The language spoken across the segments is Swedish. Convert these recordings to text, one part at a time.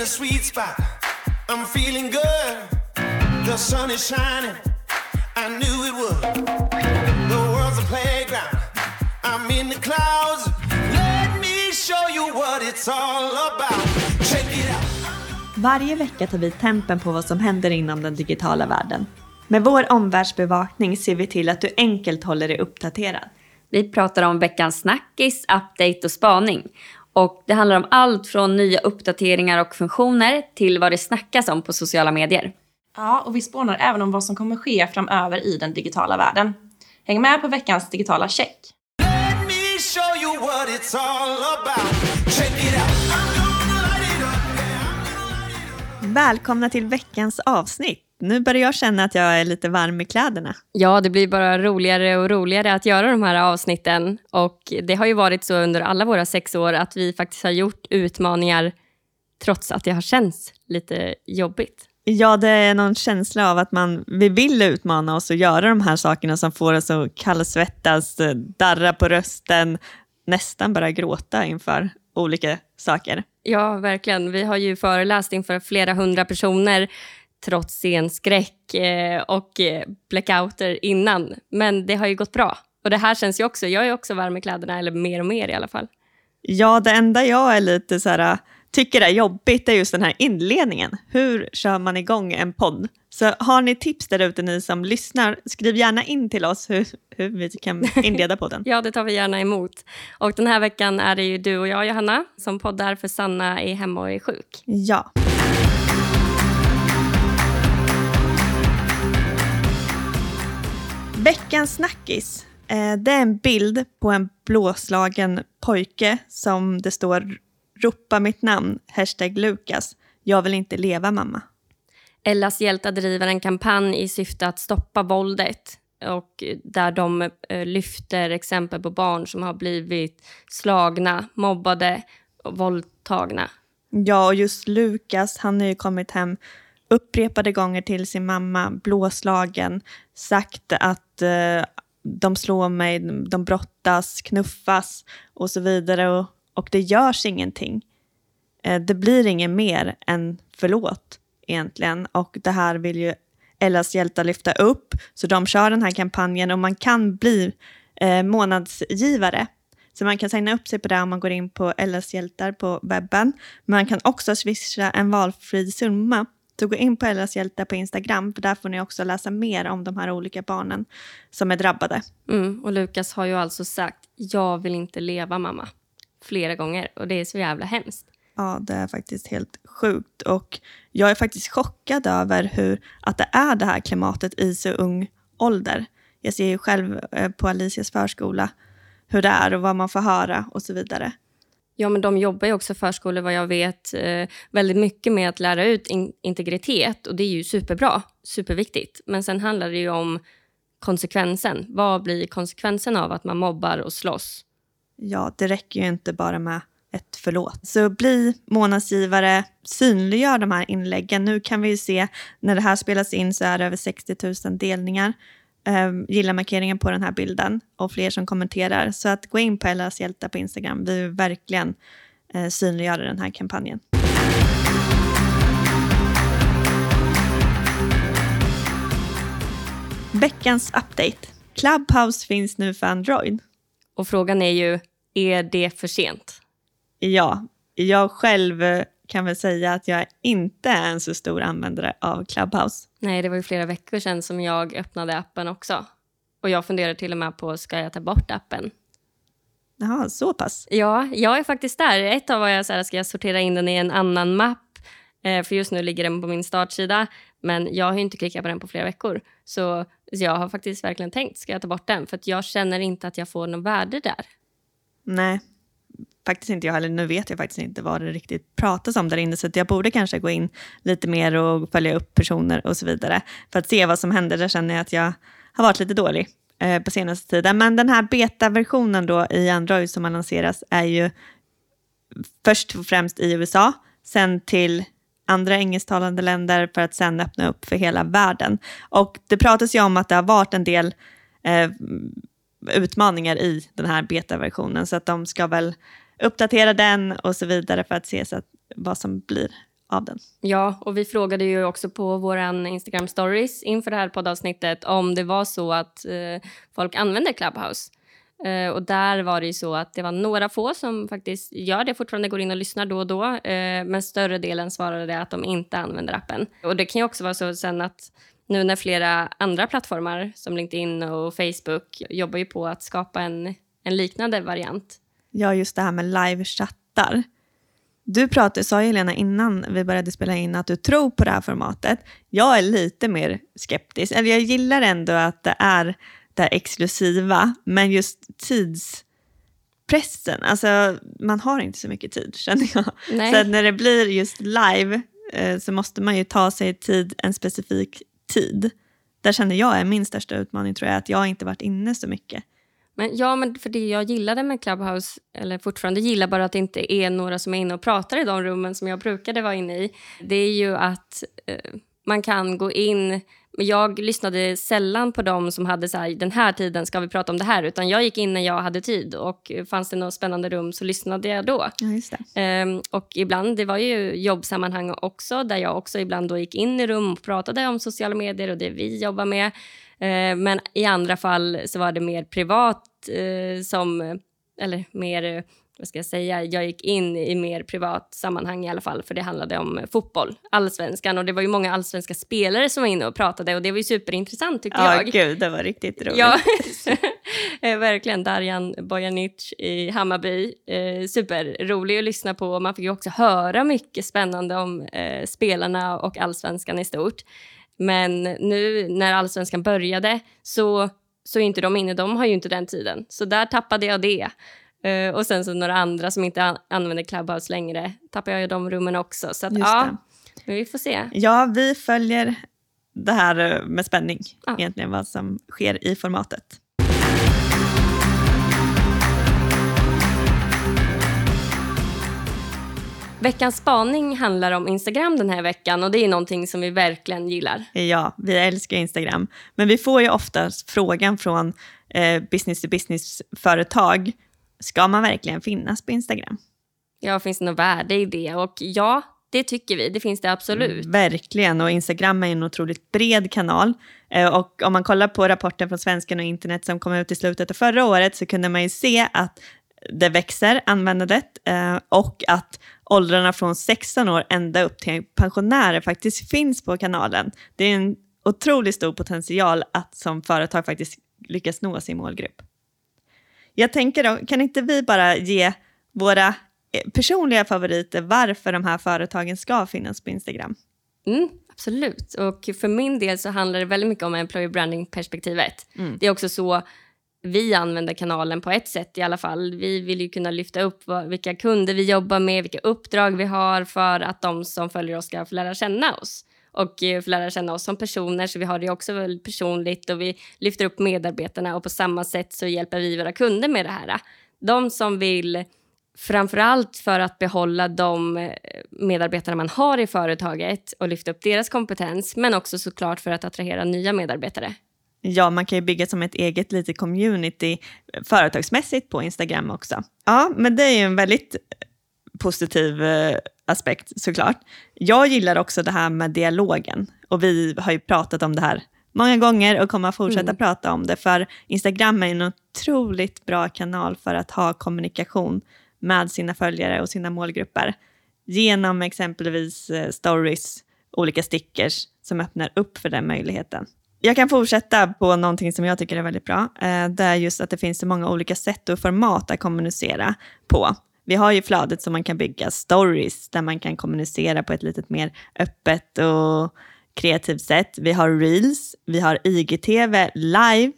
in a sweet spot. I'm feeling good. The sun is shining. I knew it would. The world's a playground. I'm in the clouds. Let me show you what it's all about. Check it out. Varje vecka tar vi tempen på vad som händer inom den digitala världen. Med vår omvärldsbevakning ser vi till att du enkelt håller dig uppdaterad. Vi pratar om veckans snackis, update och spaning. Och det handlar om allt från nya uppdateringar och funktioner till vad det snackas om på sociala medier. Ja, och vi spånar även om vad som kommer ske framöver i den digitala världen. Häng med på veckans digitala check. Välkomna till veckans avsnitt. Nu börjar jag känna att jag är lite varm i kläderna. Ja, det blir bara roligare och roligare att göra de här avsnitten. Och det har ju varit så under alla våra sex år att vi faktiskt har gjort utmaningar trots att det har känts lite jobbigt. Ja, det är någon känsla av att man, vi vill utmana oss och göra de här sakerna som får oss att kallsvettas, darra på rösten, nästan börja gråta inför olika saker. Ja, verkligen. Vi har ju föreläst inför flera hundra personer trots scenskräck eh, och eh, blackouter innan. Men det har ju gått bra. Och det här känns ju också, jag är också varm i kläderna, eller mer och mer i alla fall. Ja, det enda jag är lite så här, tycker är jobbigt är just den här inledningen. Hur kör man igång en podd? Så har ni tips där ute, ni som lyssnar, skriv gärna in till oss hur, hur vi kan inleda podden. Ja, det tar vi gärna emot. Och den här veckan är det ju du och jag, Johanna, som poddar för Sanna är hemma och är sjuk. Ja. Veckans snackis. Eh, det är en bild på en blåslagen pojke som det står ropa mitt namn, hashtag Lukas. Jag vill inte leva mamma. Ellas hjältar driver en kampanj i syfte att stoppa våldet och där de eh, lyfter exempel på barn som har blivit slagna, mobbade och våldtagna. Ja, och just Lukas, han har ju kommit hem upprepade gånger till sin mamma, blåslagen, sagt att eh, de slår mig, de brottas, knuffas och så vidare. Och, och det görs ingenting. Eh, det blir inget mer än förlåt egentligen. Och det här vill ju Ellas hjältar lyfta upp. Så de kör den här kampanjen och man kan bli eh, månadsgivare. Så man kan signa upp sig på det om man går in på Ellas hjältar på webben. Man kan också swisha en valfri summa. Så gå in på Ellas hjältar på Instagram, för där får ni också läsa mer om de här olika barnen som är drabbade. Mm, och Lukas har ju alltså sagt jag vill inte leva mamma flera gånger och det är så jävla hemskt. Ja, det är faktiskt helt sjukt. Och jag är faktiskt chockad över hur, att det är det här klimatet i så ung ålder. Jag ser ju själv eh, på Alicias förskola hur det är och vad man får höra och så vidare. Ja, men de jobbar ju också förskolor vad jag vet eh, väldigt mycket med att lära ut in integritet och det är ju superbra, superviktigt. Men sen handlar det ju om konsekvensen. Vad blir konsekvensen av att man mobbar och slåss? Ja, det räcker ju inte bara med ett förlåt. Så bli månadsgivare, synliggör de här inläggen. Nu kan vi ju se, när det här spelas in så är det över 60 000 delningar. Um, gilla markeringen på den här bilden och fler som kommenterar. Så att gå in på Ellas hjältar på Instagram. Vi vill verkligen uh, synliggöra den här kampanjen. Veckans update. Clubhouse finns nu för Android. Och frågan är ju, är det för sent? Ja, jag själv eh, kan väl säga att jag inte är en så stor användare av Clubhouse. Nej, det var ju flera veckor sedan som jag öppnade appen också. Och jag funderar till och med på, ska jag ta bort appen? Jaha, så pass? Ja, jag är faktiskt där. Ett tag var jag så här, ska jag sortera in den i en annan mapp? Eh, för just nu ligger den på min startsida. Men jag har ju inte klickat på den på flera veckor. Så, så jag har faktiskt verkligen tänkt, ska jag ta bort den? För jag känner inte att jag får något värde där. Nej, faktiskt inte jag heller. Nu vet jag faktiskt inte vad det riktigt pratas om där inne, så jag borde kanske gå in lite mer och följa upp personer och så vidare för att se vad som händer. Där känner jag att jag har varit lite dålig eh, på senaste tiden. Men den här betaversionen då i Android som har lanserats är ju först och främst i USA, sen till andra engelsktalande länder för att sen öppna upp för hela världen. Och det pratas ju om att det har varit en del eh, utmaningar i den här betaversionen så att de ska väl uppdatera den och så vidare för att se så att vad som blir av den. Ja, och vi frågade ju också på vår Instagram stories inför det här poddavsnittet om det var så att eh, folk använder Clubhouse. Eh, och där var det ju så att det var några få som faktiskt gör det, fortfarande går in och lyssnar då och då. Eh, men större delen svarade att de inte använder appen. Och det kan ju också vara så sen att nu när flera andra plattformar som LinkedIn och Facebook jobbar ju på att skapa en, en liknande variant. Ja, just det här med live-chattar. Du pratade, sa Helena innan vi började spela in att du tror på det här formatet. Jag är lite mer skeptisk. Eller jag gillar ändå att det är det exklusiva, men just tidspressen. Alltså, man har inte så mycket tid, känner jag. Nej. Så när det blir just live eh, så måste man ju ta sig tid en specifik tid. Där känner jag är min största utmaning, tror jag, att jag inte varit inne så mycket. Men ja, men för det jag gillade med Clubhouse, eller fortfarande gillar bara att det inte är några som är inne och pratar i de rummen som jag brukade vara inne i, det är ju att eh, man kan gå in jag lyssnade sällan på dem som hade så här, den här tiden ska vi prata om det här, utan jag gick in när jag hade tid och fanns det något spännande rum så lyssnade jag då. Ja. Ehm, och ibland, det var ju jobbsammanhang också, där jag också ibland då gick in i rum och pratade om sociala medier och det vi jobbar med. Ehm, men i andra fall så var det mer privat eh, som, eller mer vad ska jag säga, jag gick in i mer privat sammanhang i alla fall, för det handlade om fotboll, allsvenskan, och det var ju många allsvenska spelare som var inne och pratade och det var ju superintressant tyckte Ja, jag. gud, det var riktigt roligt. Ja, eh, verkligen. Darjan Bojanic i Hammarby. Eh, superrolig att lyssna på. Man fick ju också höra mycket spännande om eh, spelarna och allsvenskan i stort. Men nu när allsvenskan började så, så är inte de inne. De har ju inte den tiden. Så där tappade jag det. Uh, och sen så några andra som inte an använder Clubhouse längre tappar jag ju de rummen också. Så att, ja, men vi får se. Ja, vi följer det här eh, med spänning, ja. egentligen vad som sker i formatet. Veckans spaning handlar om Instagram den här veckan och det är någonting som vi verkligen gillar. Ja, vi älskar Instagram. Men vi får ju ofta frågan från eh, business to business-företag Ska man verkligen finnas på Instagram? Ja, finns det något värde i det? Och ja, det tycker vi. Det finns det absolut. Mm, verkligen, och Instagram är en otroligt bred kanal. Eh, och om man kollar på rapporten från Svensken och internet som kom ut i slutet av förra året så kunde man ju se att det växer, användandet, eh, och att åldrarna från 16 år ända upp till pensionärer faktiskt finns på kanalen. Det är en otroligt stor potential att som företag faktiskt lyckas nå sin målgrupp. Jag tänker då, kan inte vi bara ge våra eh, personliga favoriter varför de här företagen ska finnas på Instagram? Mm, absolut. Och för min del så handlar det väldigt mycket om employer branding-perspektivet. Mm. Det är också så vi använder kanalen på ett sätt i alla fall. Vi vill ju kunna lyfta upp vad, vilka kunder vi jobbar med, vilka uppdrag vi har för att de som följer oss ska få lära känna oss och eh, få lära känna oss som personer. Så vi har det också väldigt personligt och vi lyfter upp medarbetarna och på samma sätt så hjälper vi våra kunder med det här. De som vill framförallt för att behålla de eh, medarbetare man har i företaget och lyfta upp deras kompetens, men också såklart för att attrahera nya medarbetare. Ja, man kan ju bygga som ett eget litet community eh, företagsmässigt på Instagram också. Ja, men det är ju en väldigt positiv aspekt såklart. Jag gillar också det här med dialogen och vi har ju pratat om det här många gånger och kommer att fortsätta mm. prata om det för Instagram är en otroligt bra kanal för att ha kommunikation med sina följare och sina målgrupper genom exempelvis eh, stories, olika stickers som öppnar upp för den möjligheten. Jag kan fortsätta på någonting som jag tycker är väldigt bra. Eh, det är just att det finns så många olika sätt och format att kommunicera på. Vi har ju flödet som man kan bygga stories där man kan kommunicera på ett lite mer öppet och kreativt sätt. Vi har reels, vi har IGTV live.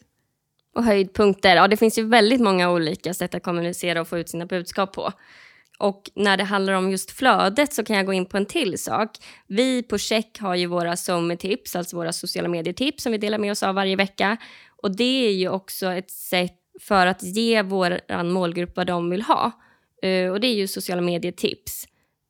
Och höjdpunkter. Ja, det finns ju väldigt många olika sätt att kommunicera och få ut sina budskap på. Och när det handlar om just flödet så kan jag gå in på en till sak. Vi på Check har ju våra SoMe-tips, alltså våra sociala medietips som vi delar med oss av varje vecka. Och det är ju också ett sätt för att ge vår målgrupp vad de vill ha. Uh, och det är ju sociala medietips.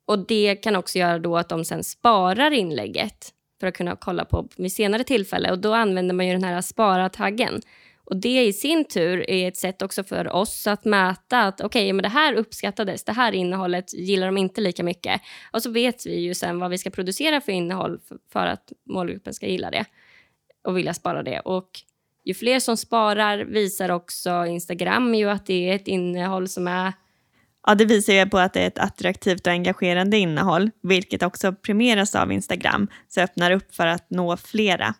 Och det kan också göra då att de sen sparar inlägget för att kunna kolla på vid senare tillfälle. Och då använder man ju den här spara-taggen. Och det i sin tur är ett sätt också för oss att mäta att okej, okay, men det här uppskattades, det här innehållet gillar de inte lika mycket. Och så vet vi ju sen vad vi ska producera för innehåll för att målgruppen ska gilla det och vilja spara det. Och ju fler som sparar visar också Instagram ju att det är ett innehåll som är Ja, det visar ju på att det är ett attraktivt och engagerande innehåll, vilket också premieras av Instagram, så öppnar upp för att nå flera.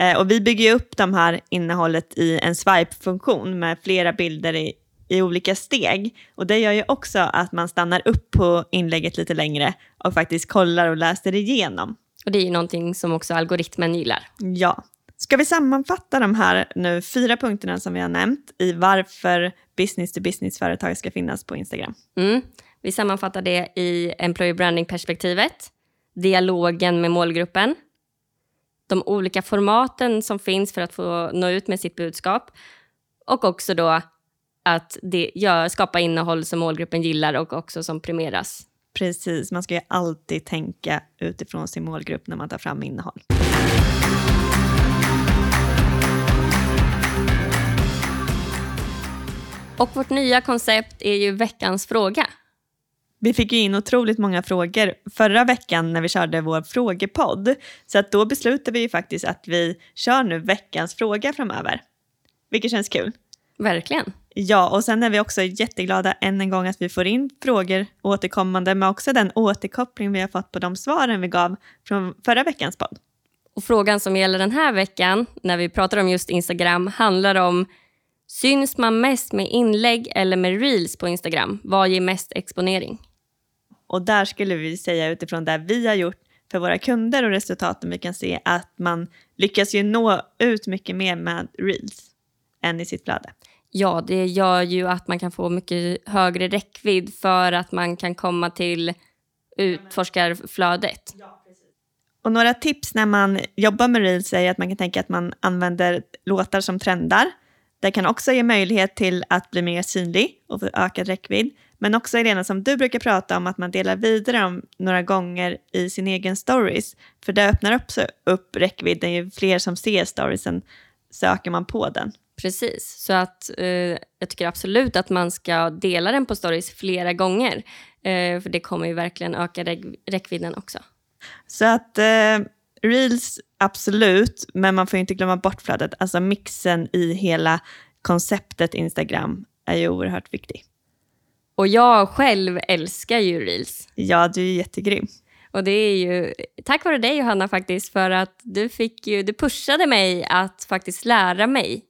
Eh, och vi bygger upp de här innehållet i en swipe-funktion med flera bilder i, i olika steg. Och det gör ju också att man stannar upp på inlägget lite längre och faktiskt kollar och läser igenom. Och det är ju någonting som också algoritmen gillar. Ja. Ska vi sammanfatta de här nu fyra punkterna som vi har nämnt i varför business-to-business-företag ska finnas på Instagram? Mm. Vi sammanfattar det i employer branding-perspektivet, dialogen med målgruppen, de olika formaten som finns för att få nå ut med sitt budskap och också då att det gör, skapa innehåll som målgruppen gillar och också som premieras. Precis, man ska ju alltid tänka utifrån sin målgrupp när man tar fram innehåll. Och vårt nya koncept är ju veckans fråga. Vi fick ju in otroligt många frågor förra veckan när vi körde vår frågepodd. Så att då beslutade vi ju faktiskt att vi kör nu veckans fråga framöver. Vilket känns kul. Verkligen. Ja, och sen är vi också jätteglada än en gång att vi får in frågor återkommande, men också den återkoppling vi har fått på de svaren vi gav från förra veckans podd. Och frågan som gäller den här veckan, när vi pratar om just Instagram, handlar om Syns man mest med inlägg eller med reels på Instagram? Vad ger mest exponering? Och där skulle vi säga utifrån det vi har gjort för våra kunder och resultaten vi kan se att man lyckas ju nå ut mycket mer med reels än i sitt flöde. Ja, det gör ju att man kan få mycket högre räckvidd för att man kan komma till utforskarflödet. Och några tips när man jobbar med reels är att man kan tänka att man använder låtar som trendar. Det kan också ge möjlighet till att bli mer synlig och få ökad räckvidd. Men också Elena, som du brukar prata om, att man delar vidare om några gånger i sin egen stories. För det öppnar också upp räckvidden. Ju fler som ser storiesen söker man på den. Precis, så att eh, jag tycker absolut att man ska dela den på stories flera gånger. Eh, för det kommer ju verkligen öka räck räckvidden också. Så att eh, reels, absolut, men man får inte glömma bort flödet. Alltså mixen i hela konceptet Instagram är ju oerhört viktig. Och jag själv älskar ju reels. Ja, du är jättegrym. Och det är ju tack vare dig Johanna faktiskt, för att du, fick ju, du pushade mig att faktiskt lära mig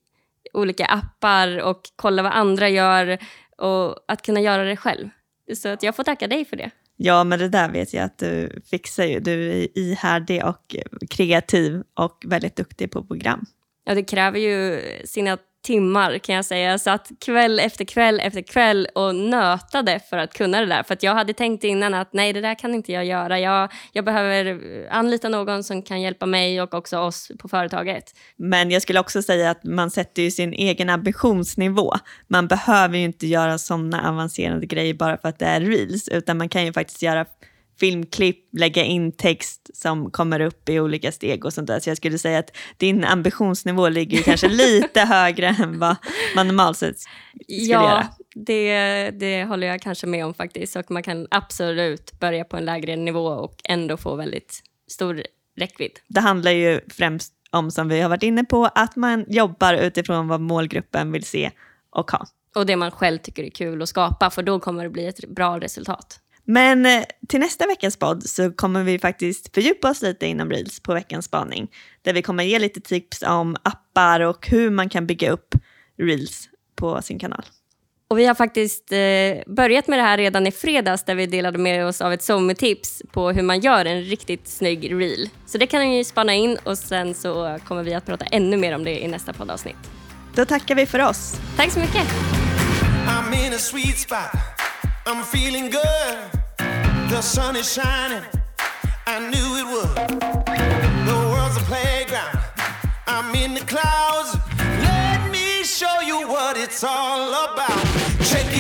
olika appar och kolla vad andra gör och att kunna göra det själv. Så att jag får tacka dig för det. Ja, men det där vet jag att du fixar ju. Du är ihärdig och kreativ och väldigt duktig på program. Ja, det kräver ju sina timmar kan jag säga. Jag satt kväll efter kväll efter kväll och nötade för att kunna det där. För jag hade tänkt innan att nej, det där kan inte jag göra. Jag, jag behöver anlita någon som kan hjälpa mig och också oss på företaget. Men jag skulle också säga att man sätter ju sin egen ambitionsnivå. Man behöver ju inte göra sådana avancerade grejer bara för att det är reels, utan man kan ju faktiskt göra filmklipp, lägga in text som kommer upp i olika steg och sånt där. Så jag skulle säga att din ambitionsnivå ligger kanske lite högre än vad man normalt sett skulle ja, göra. Det, det håller jag kanske med om faktiskt. Och man kan absolut börja på en lägre nivå och ändå få väldigt stor räckvidd. Det handlar ju främst om, som vi har varit inne på, att man jobbar utifrån vad målgruppen vill se och ha. Och det man själv tycker är kul att skapa, för då kommer det bli ett bra resultat. Men eh, till nästa veckas podd så kommer vi faktiskt fördjupa oss lite inom Reels på veckans spaning. Där vi kommer ge lite tips om appar och hur man kan bygga upp Reels på sin kanal. Och vi har faktiskt eh, börjat med det här redan i fredags där vi delade med oss av ett sommartips på hur man gör en riktigt snygg reel. Så det kan ni spana in och sen så kommer vi att prata ännu mer om det i nästa poddavsnitt. Då tackar vi för oss. Tack så mycket. The sun is shining. I knew it would. The world's a playground. I'm in the clouds. Let me show you what it's all about. Check it